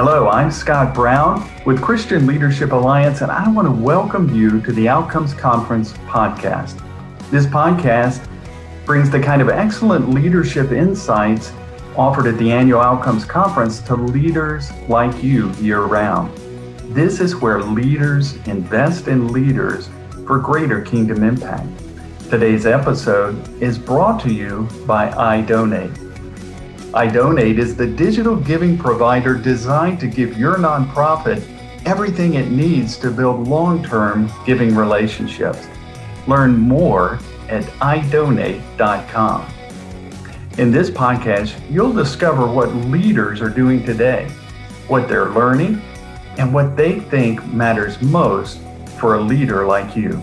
Hello, I'm Scott Brown with Christian Leadership Alliance, and I want to welcome you to the Outcomes Conference podcast. This podcast brings the kind of excellent leadership insights offered at the annual Outcomes Conference to leaders like you year round. This is where leaders invest in leaders for greater kingdom impact. Today's episode is brought to you by iDonate. iDonate is the digital giving provider designed to give your nonprofit everything it needs to build long term giving relationships. Learn more at idonate.com. In this podcast, you'll discover what leaders are doing today, what they're learning, and what they think matters most for a leader like you.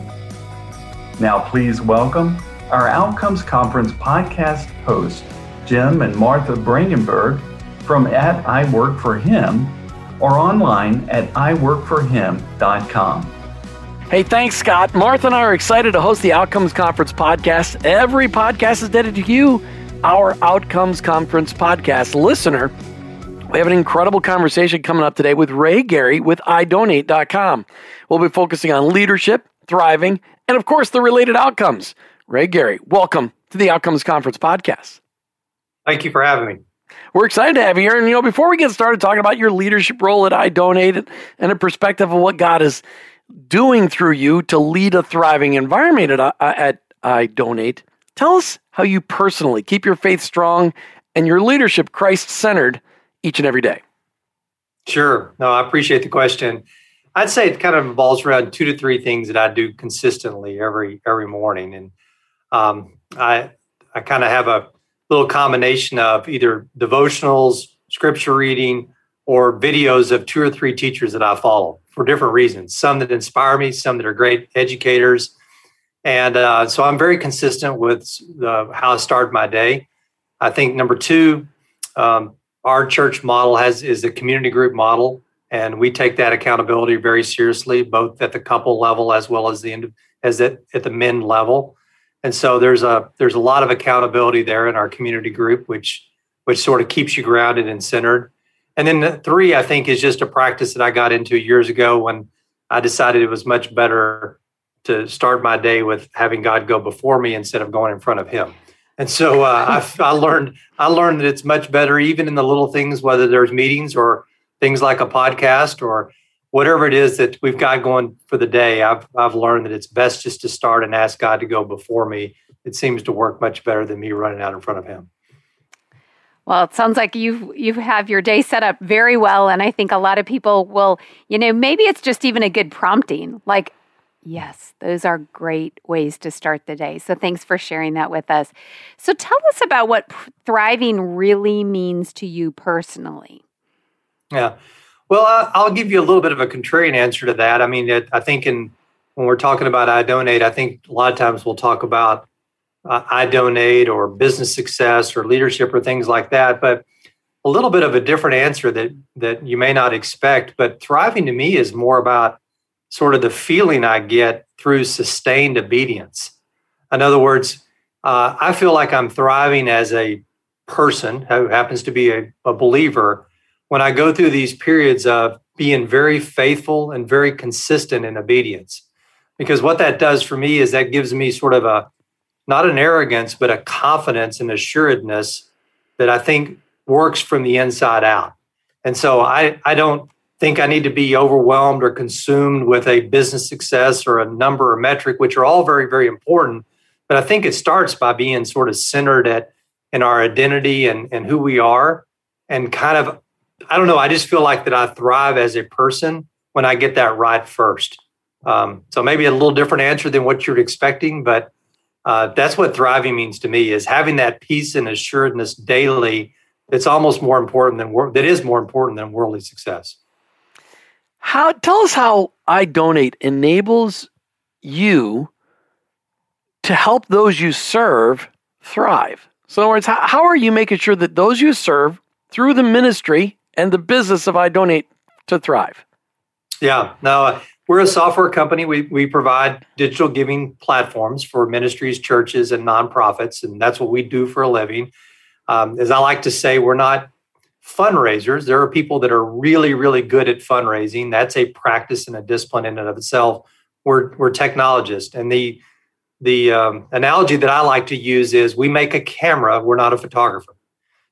Now, please welcome our Outcomes Conference podcast hosts, Jim and Martha Brangenberg from at I Work For Him or online at iworkforhim.com. Hey, thanks, Scott. Martha and I are excited to host the Outcomes Conference podcast. Every podcast is dedicated to you, our Outcomes Conference podcast listener. We have an incredible conversation coming up today with Ray Gary with iDonate.com. We'll be focusing on leadership, thriving, and of course, the related outcomes. Ray Gary, welcome to the Outcomes Conference podcast. Thank you for having me. We're excited to have you here. And, you know, before we get started talking about your leadership role at iDonate and a perspective of what God is doing through you to lead a thriving environment at, uh, at iDonate, tell us how you personally keep your faith strong and your leadership Christ centered each and every day. Sure. No, I appreciate the question. I'd say it kind of revolves around two to three things that I do consistently every every morning, and um, I I kind of have a little combination of either devotionals, scripture reading, or videos of two or three teachers that I follow for different reasons. Some that inspire me, some that are great educators, and uh, so I'm very consistent with the, how I start my day. I think number two, um, our church model has is the community group model and we take that accountability very seriously, both at the couple level as well as the as at, at the men level. And so there's a there's a lot of accountability there in our community group, which which sort of keeps you grounded and centered. And then the three, I think, is just a practice that I got into years ago when I decided it was much better to start my day with having God go before me instead of going in front of Him. And so uh, I, I learned I learned that it's much better, even in the little things, whether there's meetings or things like a podcast or whatever it is that we've got going for the day, I've I've learned that it's best just to start and ask God to go before me. It seems to work much better than me running out in front of Him. Well, it sounds like you you have your day set up very well, and I think a lot of people will, you know, maybe it's just even a good prompting, like. Yes, those are great ways to start the day. So thanks for sharing that with us. So tell us about what thriving really means to you personally. Yeah. Well, I'll give you a little bit of a contrarian answer to that. I mean, I think in when we're talking about iDonate, I think a lot of times we'll talk about uh, donate or business success or leadership or things like that. But a little bit of a different answer that that you may not expect. But thriving to me is more about sort of the feeling I get through sustained obedience. In other words, uh, I feel like I'm thriving as a person who happens to be a, a believer when I go through these periods of being very faithful and very consistent in obedience. Because what that does for me is that gives me sort of a not an arrogance, but a confidence and assuredness that I think works from the inside out. And so I, I don't think I need to be overwhelmed or consumed with a business success or a number or metric, which are all very, very important. But I think it starts by being sort of centered at in our identity and, and who we are and kind of I don't know. I just feel like that I thrive as a person when I get that right first. Um, so maybe a little different answer than what you're expecting, but uh, that's what thriving means to me is having that peace and assuredness daily. It's almost more important than wor- that is more important than worldly success. How tell us how iDonate enables you to help those you serve thrive. So, in other words, how, how are you making sure that those you serve through the ministry and the business of iDonate to thrive? Yeah, no, we're a software company. We, we provide digital giving platforms for ministries, churches, and nonprofits, and that's what we do for a living. Um, as I like to say, we're not fundraisers. There are people that are really, really good at fundraising. That's a practice and a discipline in and of itself. We're, we're technologists. And the, the um, analogy that I like to use is we make a camera, we're not a photographer.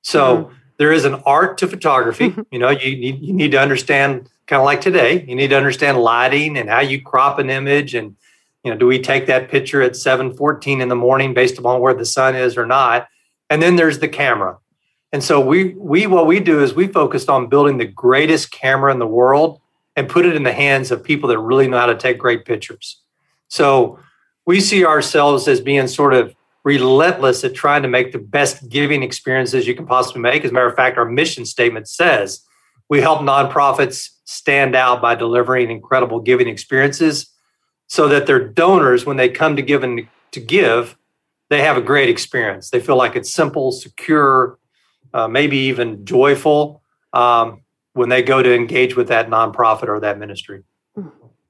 So mm-hmm. There is an art to photography. You know, you need, you need to understand, kind of like today, you need to understand lighting and how you crop an image and you know, do we take that picture at 7:14 in the morning based upon where the sun is or not? And then there's the camera. And so we we what we do is we focused on building the greatest camera in the world and put it in the hands of people that really know how to take great pictures. So we see ourselves as being sort of relentless at trying to make the best giving experiences you can possibly make. As a matter of fact, our mission statement says we help nonprofits stand out by delivering incredible giving experiences so that their donors, when they come to give and to give, they have a great experience. They feel like it's simple, secure, uh, maybe even joyful um, when they go to engage with that nonprofit or that ministry.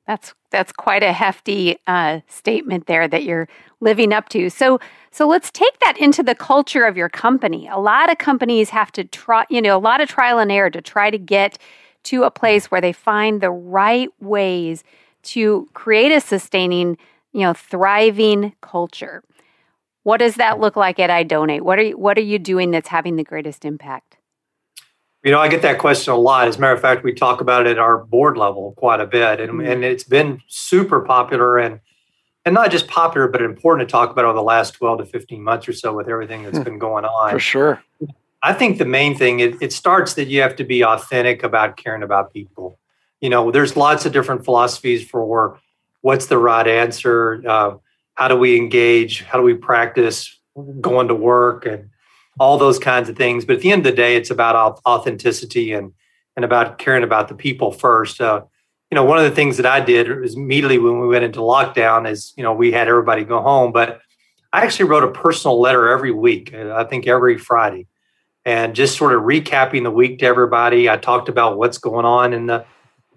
That's that's quite a hefty uh, statement there that you're living up to. So so let's take that into the culture of your company. A lot of companies have to try, you know, a lot of trial and error to try to get to a place where they find the right ways to create a sustaining, you know, thriving culture. What does that look like at iDonate? What are you, what are you doing that's having the greatest impact? You know, I get that question a lot. As a matter of fact, we talk about it at our board level quite a bit, and, mm-hmm. and it's been super popular and and not just popular, but important to talk about over the last twelve to fifteen months or so with everything that's hmm. been going on. For sure. I think the main thing it, it starts that you have to be authentic about caring about people you know, there's lots of different philosophies for what's the right answer. Uh, how do we engage? How do we practice going to work and all those kinds of things? But at the end of the day, it's about authenticity and and about caring about the people first. Uh, you know, one of the things that I did was immediately when we went into lockdown is, you know, we had everybody go home, but I actually wrote a personal letter every week. Uh, I think every Friday, and just sort of recapping the week to everybody. I talked about what's going on in the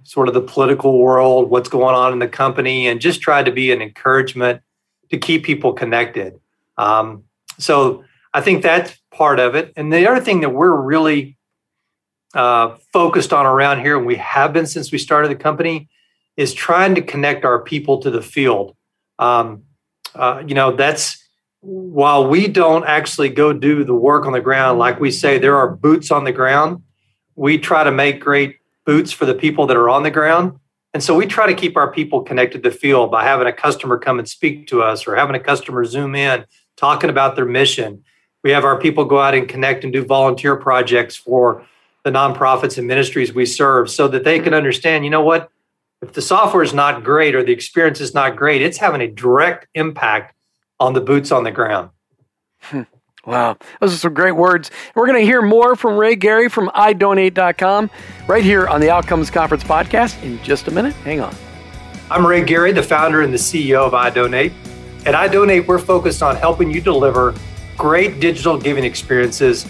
sort of the political world, what's going on in the company, and just try to be an encouragement to keep people connected. Um, so I think that's part of it. And the other thing that we're really uh, focused on around here, and we have been since we started the company, is trying to connect our people to the field. Um, uh, you know, that's while we don't actually go do the work on the ground, like we say, there are boots on the ground. We try to make great boots for the people that are on the ground. And so we try to keep our people connected to the field by having a customer come and speak to us or having a customer zoom in, talking about their mission. We have our people go out and connect and do volunteer projects for the nonprofits and ministries we serve so that they can understand, you know what? If the software is not great or the experience is not great, it's having a direct impact on the boots on the ground. Hmm. Wow, those are some great words. We're going to hear more from Ray Gary from idonate.com right here on the Outcomes Conference podcast in just a minute. Hang on. I'm Ray Gary, the founder and the CEO of iDonate. At iDonate, we're focused on helping you deliver great digital giving experiences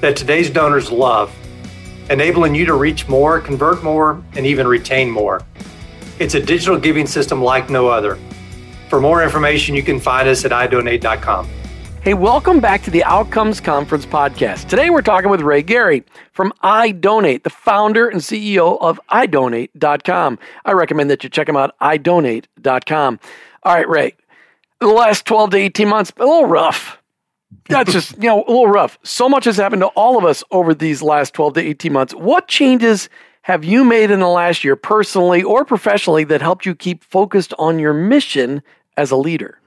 that today's donors love, enabling you to reach more, convert more, and even retain more. It's a digital giving system like no other. For more information, you can find us at idonate.com. Hey, welcome back to the Outcomes Conference podcast. Today we're talking with Ray Gary from iDonate, the founder and CEO of iDonate.com. I recommend that you check him out, iDonate.com. All right, Ray, the last 12 to 18 months, a little rough. That's just, you know, a little rough. So much has happened to all of us over these last 12 to 18 months. What changes have you made in the last year, personally or professionally, that helped you keep focused on your mission as a leader?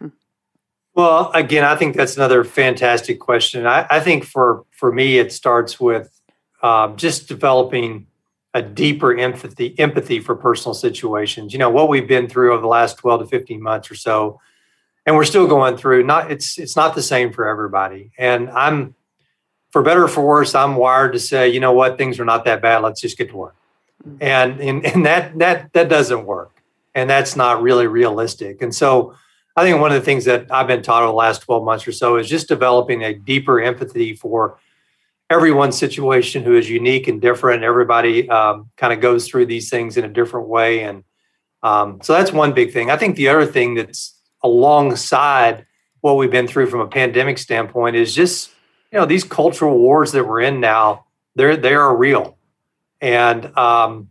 Well, again, I think that's another fantastic question. I, I think for for me, it starts with uh, just developing a deeper empathy empathy for personal situations. You know what we've been through over the last twelve to fifteen months or so, and we're still going through. Not it's it's not the same for everybody. And I'm for better or for worse, I'm wired to say, you know what, things are not that bad. Let's just get to work. Mm-hmm. And and, and that that that doesn't work, and that's not really realistic. And so I think one of the things that I've been taught over the last 12 months or so is just developing a deeper empathy for everyone's situation who is unique and different. Everybody um, kind of goes through these things in a different way. And um, so that's one big thing. I think the other thing that's alongside what we've been through from a pandemic standpoint is just, you know, these cultural wars that we're in now They're they are real, and um,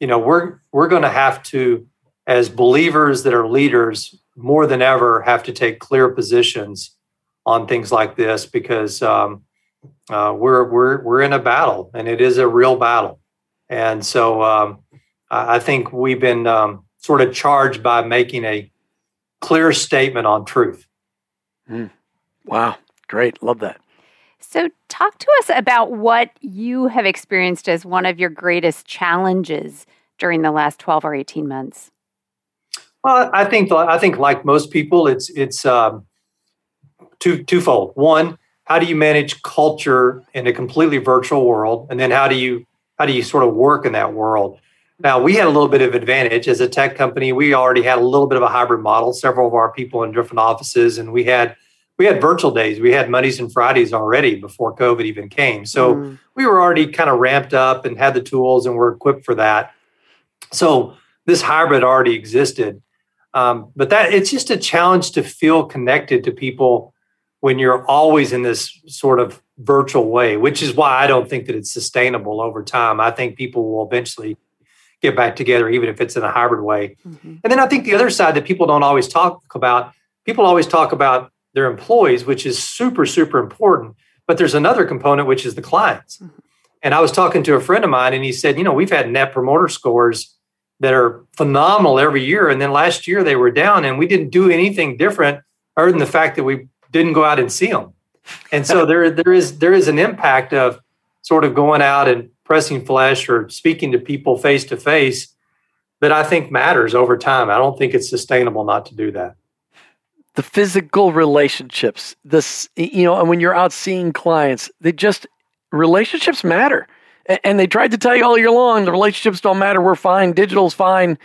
you know we're we're going to have to, as believers that are leaders, more than ever, have to take clear positions on things like this because um, uh, we're we're we're in a battle, and it is a real battle. And so um, I think we've been um, sort of charged by making a clear statement on truth. Mm. Wow, great, love that. So, talk to us about what you have experienced as one of your greatest challenges during the last 12 or 18 months. Well, I think I think like most people, it's it's um, two twofold. One, how do you manage culture in a completely virtual world, and then how do you how do you sort of work in that world? Now, we had a little bit of advantage as a tech company. We already had a little bit of a hybrid model. Several of our people in different offices, and we had we had virtual days. We had Mondays and Fridays already before COVID even came. So mm. we were already kind of ramped up and had the tools and were equipped for that. So this hybrid already existed. Um, but that it's just a challenge to feel connected to people when you're always in this sort of virtual way, which is why I don't think that it's sustainable over time. I think people will eventually get back together, even if it's in a hybrid way. Mm-hmm. And then I think the other side that people don't always talk about, people always talk about their employees, which is super, super important. But there's another component, which is the clients. Mm-hmm. And I was talking to a friend of mine, and he said, you know, we've had net promoter scores that are phenomenal every year. And then last year they were down, and we didn't do anything different other than the fact that we didn't go out and see them. And so there, there is there is an impact of sort of going out and pressing flesh or speaking to people face to face that I think matters over time. I don't think it's sustainable not to do that. The physical relationships this you know and when you're out seeing clients they just relationships matter. And they tried to tell you all year long the relationships don't matter we're fine digital's fine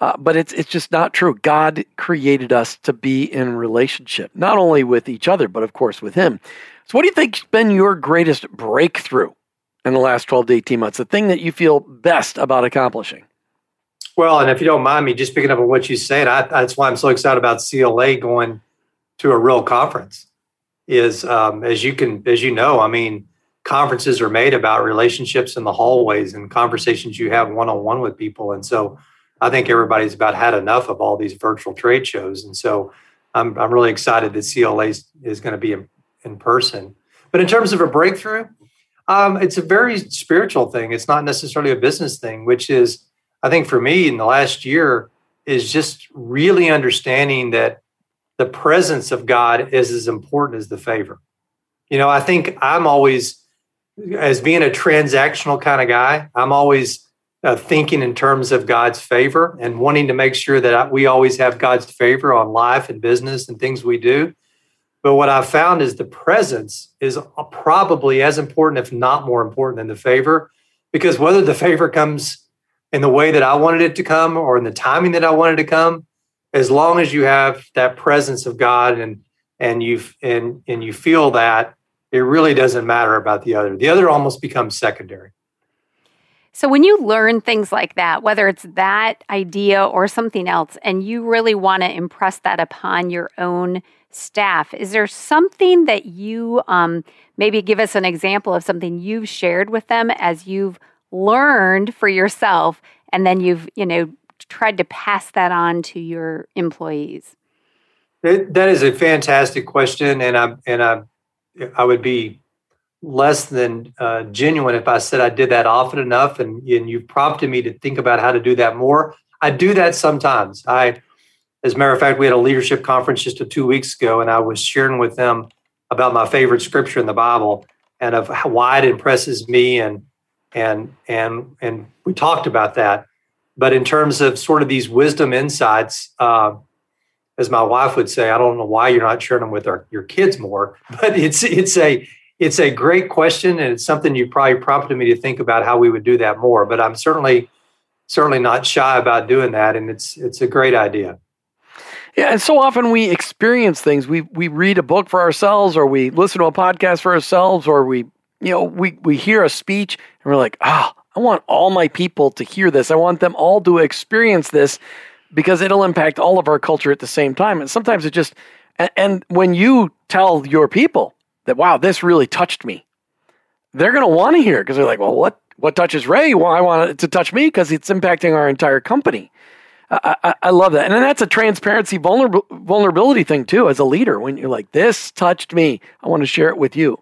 uh, but it's it's just not true. God created us to be in relationship not only with each other but of course with him. So what do you think's been your greatest breakthrough in the last 12 to 18 months the thing that you feel best about accomplishing well, and if you don't mind me just picking up on what you said, I, that's why I'm so excited about CLA going to a real conference. Is um, as you can, as you know, I mean, conferences are made about relationships in the hallways and conversations you have one on one with people, and so I think everybody's about had enough of all these virtual trade shows, and so I'm I'm really excited that CLA is, going to be in, in person. But in terms of a breakthrough, um, it's a very spiritual thing. It's not necessarily a business thing, which is I think for me in the last year is just really understanding that the presence of God is as important as the favor. You know, I think I'm always, as being a transactional kind of guy, I'm always uh, thinking in terms of God's favor and wanting to make sure that we always have God's favor on life and business and things we do. But what I've found is the presence is probably as important, if not more important, than the favor, because whether the favor comes in the way that I wanted it to come or in the timing that I wanted to come, as long as you have that presence of God and and you and and you feel that, it really doesn't matter about the other. The other almost becomes secondary. So when you learn things like that, whether it's that idea or something else, and you really want to impress that upon your own staff, is there something that you um, maybe give us an example of something you've shared with them as you've learned for yourself and then you've you know tried to pass that on to your employees? It, that is a fantastic question and i and i i would be less than uh, genuine if i said i did that often enough and, and you've prompted me to think about how to do that more. I do that sometimes. I as a matter of fact we had a leadership conference just a two weeks ago and i was sharing with them about my favorite scripture in the bible and of how, why it impresses me and and and and we talked about that. But in terms of sort of these wisdom insights, uh, as my wife would say, I don't know why you're not sharing them with our, your kids more, but it's it's a it's a great question, and it's something you probably prompted me to think about how we would do that more. But I'm certainly certainly not shy about doing that, and it's it's a great idea. Yeah, and so often we experience things. We we read a book for ourselves, or we listen to a podcast for ourselves, or we you know, we, we hear a speech and we're like, ah, oh, I want all my people to hear this. I want them all to experience this because it'll impact all of our culture at the same time. And sometimes it just, and, and when you tell your people that, wow, this really touched me, they're going to want to hear because they're like, well, what what touches Ray? Well, I want it to touch me because it's impacting our entire company. I, I, I, love that, and then that's a transparency vulnerab- vulnerability thing too. As a leader, when you're like, this touched me, I want to share it with you.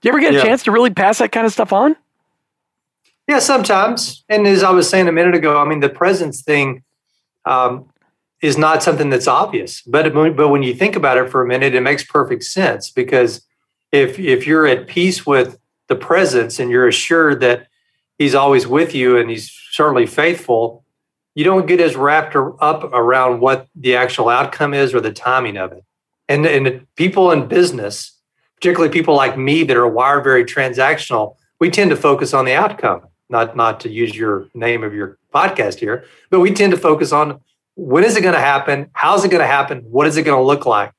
Do you ever get a chance to really pass that kind of stuff on? Yeah, sometimes. And as I was saying a minute ago, I mean, the presence thing um, is not something that's obvious, but but when you think about it for a minute, it makes perfect sense because if if you're at peace with the presence and you're assured that he's always with you and he's certainly faithful, you don't get as wrapped up around what the actual outcome is or the timing of it. And and people in business, particularly people like me that are wired very transactional, we tend to focus on the outcome not not to use your name of your podcast here, but we tend to focus on when is it going to happen? How's it going to happen? What is it going to look like?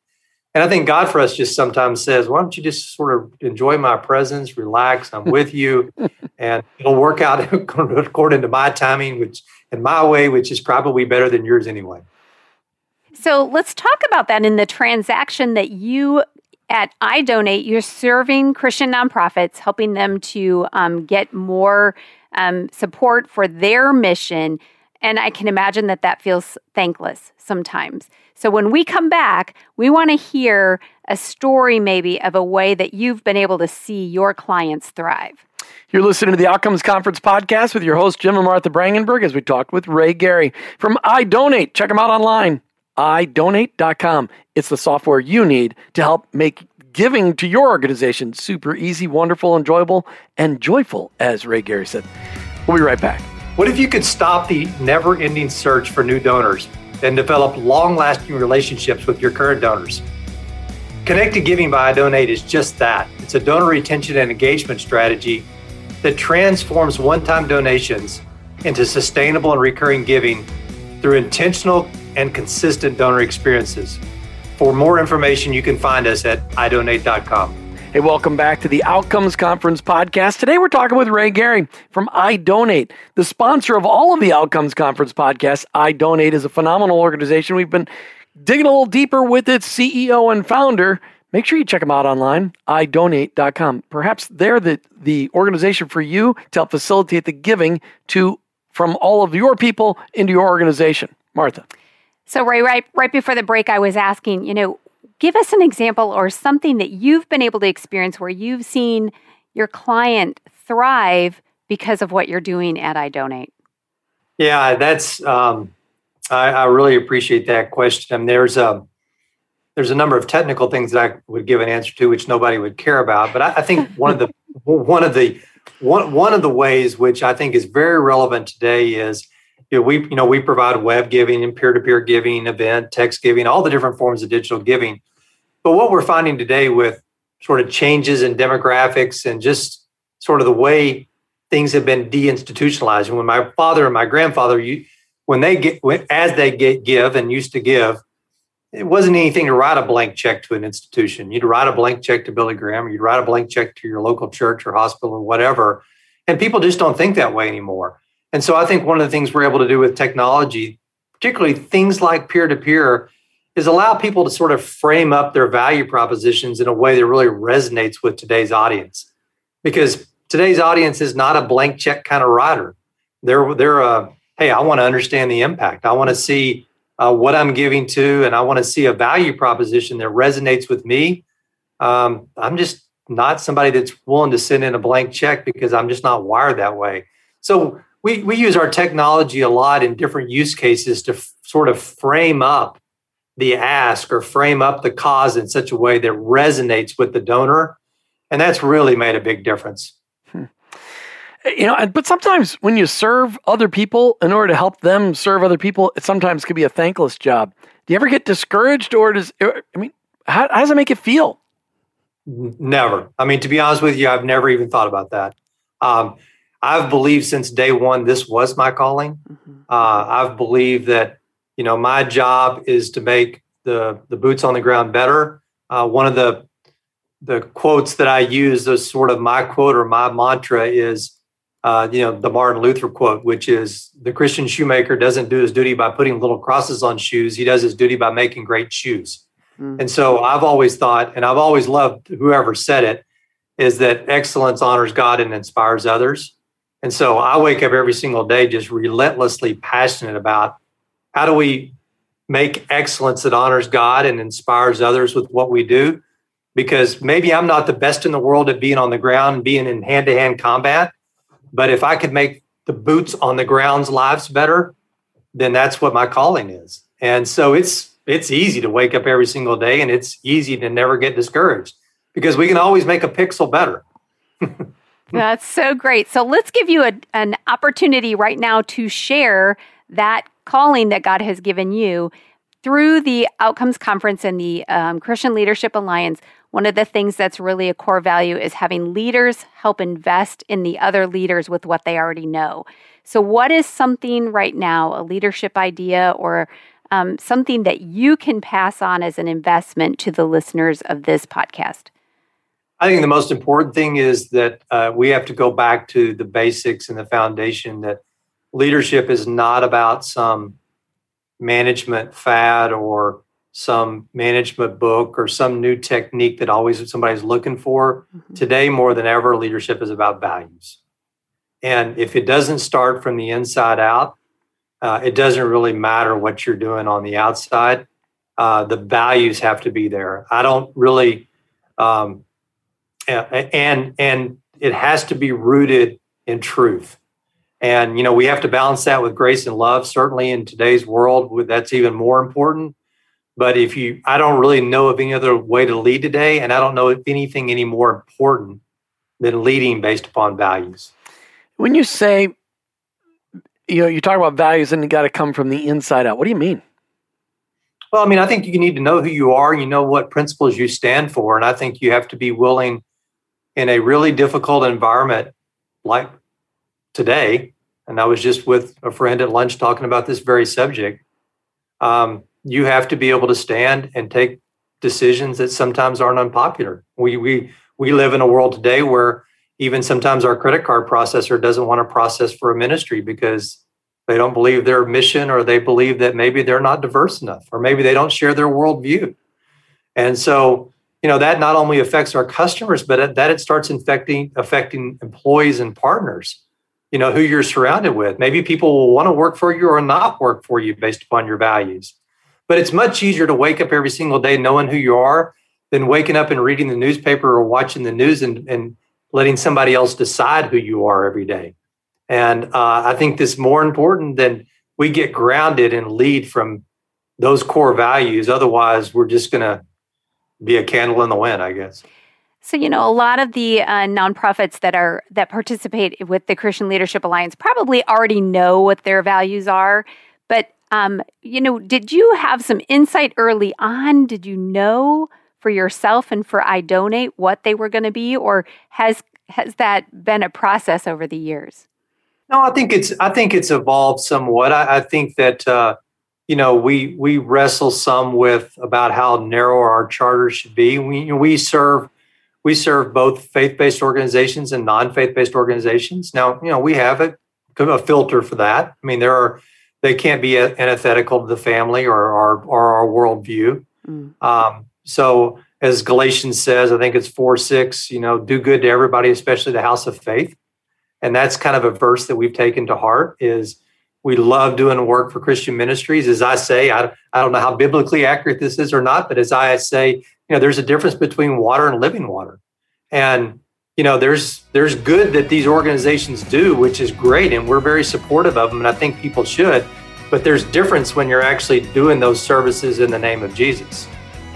And I think God for us just sometimes says, why don't you just sort of enjoy my presence, relax, I'm with you, and it'll work out according to my timing, which in my way, which is probably better than yours anyway. So let's talk about that in the transaction that you at iDonate, you're serving Christian nonprofits, helping them to um, get more um, support for their mission. And I can imagine that that feels thankless sometimes. So when we come back, we want to hear a story maybe of a way that you've been able to see your clients thrive. You're listening to the Outcomes Conference podcast with your host, Jim and Martha Brangenberg, as we talked with Ray Gary from iDonate. Check them out online, idonate.com. It's the software you need to help make giving to your organization super easy, wonderful, enjoyable, and joyful, as Ray Gary said. We'll be right back. What if you could stop the never ending search for new donors and develop long lasting relationships with your current donors? Connected Giving by Donate is just that. It's a donor retention and engagement strategy that transforms one time donations into sustainable and recurring giving through intentional and consistent donor experiences. For more information, you can find us at idonate.com. Hey, welcome back to the Outcomes Conference podcast. Today we're talking with Ray Gary from iDonate, the sponsor of all of the Outcomes Conference podcasts. iDonate is a phenomenal organization. We've been digging a little deeper with its CEO and founder. Make sure you check them out online, idonate.com. Perhaps they're the, the organization for you to help facilitate the giving to from all of your people into your organization. Martha. So, Ray, right, right before the break, I was asking, you know, give us an example or something that you've been able to experience where you've seen your client thrive because of what you're doing at iDonate. Yeah, that's. Um, I, I, really appreciate that question. There's a there's a number of technical things that I would give an answer to, which nobody would care about. But I, I think one of the one of the one one of the ways which I think is very relevant today is you know, we you know we provide web giving and peer-to-peer giving, event, text giving, all the different forms of digital giving. But what we're finding today with sort of changes in demographics and just sort of the way things have been deinstitutionalized. And when my father and my grandfather, you, when they get as they get give and used to give, it wasn't anything to write a blank check to an institution. You'd write a blank check to Billy Graham, or you'd write a blank check to your local church or hospital or whatever. And people just don't think that way anymore. And so I think one of the things we're able to do with technology, particularly things like peer to peer, is allow people to sort of frame up their value propositions in a way that really resonates with today's audience. Because today's audience is not a blank check kind of rider. They're they're a hey, I want to understand the impact. I want to see uh, what I'm giving to, and I want to see a value proposition that resonates with me. Um, I'm just not somebody that's willing to send in a blank check because I'm just not wired that way. So we, we use our technology a lot in different use cases to f- sort of frame up the ask or frame up the cause in such a way that resonates with the donor. And that's really made a big difference. Hmm. You know, but sometimes when you serve other people in order to help them serve other people, it sometimes can be a thankless job. Do you ever get discouraged or does, I mean, how, how does it make you feel? Never. I mean, to be honest with you, I've never even thought about that. Um, I've believed since day one this was my calling. Mm-hmm. Uh, I've believed that you know my job is to make the the boots on the ground better. Uh, one of the the quotes that I use, as sort of my quote or my mantra, is uh, you know the Martin Luther quote, which is the Christian shoemaker doesn't do his duty by putting little crosses on shoes; he does his duty by making great shoes. Mm-hmm. And so I've always thought, and I've always loved whoever said it is that excellence honors God and inspires others. And so I wake up every single day just relentlessly passionate about how do we make excellence that honors God and inspires others with what we do. Because maybe I'm not the best in the world at being on the ground and being in hand to hand combat. But if I could make the boots on the ground's lives better, then that's what my calling is. And so it's it's easy to wake up every single day and it's easy to never get discouraged because we can always make a pixel better. That's so great. So let's give you a, an opportunity right now to share that calling that God has given you through the Outcomes Conference and the um, Christian Leadership Alliance. One of the things that's really a core value is having leaders help invest in the other leaders with what they already know. So, what is something right now, a leadership idea or um, something that you can pass on as an investment to the listeners of this podcast? I think the most important thing is that uh, we have to go back to the basics and the foundation that leadership is not about some management fad or some management book or some new technique that always somebody's looking for. Mm-hmm. Today, more than ever, leadership is about values. And if it doesn't start from the inside out, uh, it doesn't really matter what you're doing on the outside. Uh, the values have to be there. I don't really, um, and and it has to be rooted in truth. And you know we have to balance that with grace and love. Certainly in today's world, that's even more important. But if you, I don't really know of any other way to lead today, and I don't know if anything any more important than leading based upon values. When you say you know, you talk about values and you got to come from the inside out. What do you mean? Well, I mean, I think you need to know who you are. You know what principles you stand for, and I think you have to be willing, in a really difficult environment like today. And I was just with a friend at lunch talking about this very subject. Um, you have to be able to stand and take decisions that sometimes aren't unpopular. We we we live in a world today where even sometimes our credit card processor doesn't want to process for a ministry because they don't believe their mission or they believe that maybe they're not diverse enough or maybe they don't share their worldview. And so, you know, that not only affects our customers, but that it starts infecting affecting employees and partners, you know, who you're surrounded with. Maybe people will want to work for you or not work for you based upon your values. But it's much easier to wake up every single day knowing who you are than waking up and reading the newspaper or watching the news and, and letting somebody else decide who you are every day. And uh, I think this is more important than we get grounded and lead from those core values. Otherwise, we're just going to be a candle in the wind, I guess. So you know, a lot of the uh, nonprofits that are that participate with the Christian Leadership Alliance probably already know what their values are. But um, you know, did you have some insight early on? Did you know for yourself and for iDonate what they were going to be, or has has that been a process over the years? No, I think it's I think it's evolved somewhat. I, I think that uh, you know we we wrestle some with about how narrow our charter should be. We we serve we serve both faith based organizations and non faith based organizations. Now you know we have a, a filter for that. I mean there are they can't be antithetical to the family or our or our worldview. Mm. Um, so as Galatians says, I think it's four six, you know, do good to everybody, especially the house of faith. And that's kind of a verse that we've taken to heart is we love doing work for Christian ministries. As I say, I, I don't know how biblically accurate this is or not, but as I say, you know, there's a difference between water and living water. And you know, there's there's good that these organizations do, which is great, and we're very supportive of them, and I think people should. But there's difference when you're actually doing those services in the name of Jesus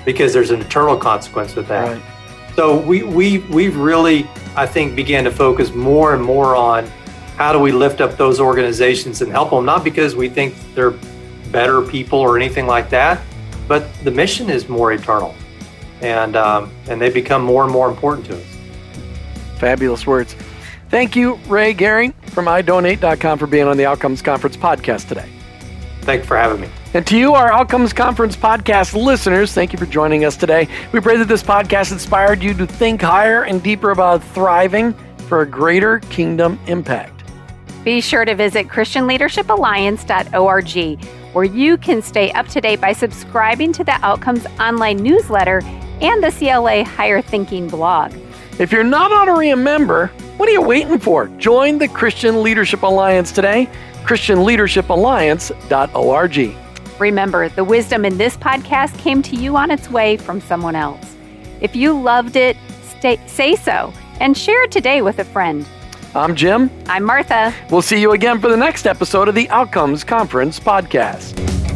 because there's an eternal consequence with that. Right. So we we we've really, I think, began to focus more and more on how do we lift up those organizations and help them, not because we think they're better people or anything like that, but the mission is more eternal, and um, and they become more and more important to us. Fabulous words. Thank you, Ray Gary from iDonate.com for being on the Outcomes Conference podcast today. Thanks for having me. And to you, our Outcomes Conference podcast listeners, thank you for joining us today. We pray that this podcast inspired you to think higher and deeper about thriving for a greater kingdom impact. Be sure to visit ChristianLeadershipAlliance.org, where you can stay up to date by subscribing to the Outcomes online newsletter and the CLA Higher Thinking blog. If you're not already a member, what are you waiting for? Join the Christian Leadership Alliance today, ChristianLeadershipAlliance.org. Remember, the wisdom in this podcast came to you on its way from someone else. If you loved it, stay, say so and share it today with a friend. I'm Jim. I'm Martha. We'll see you again for the next episode of the Outcomes Conference podcast.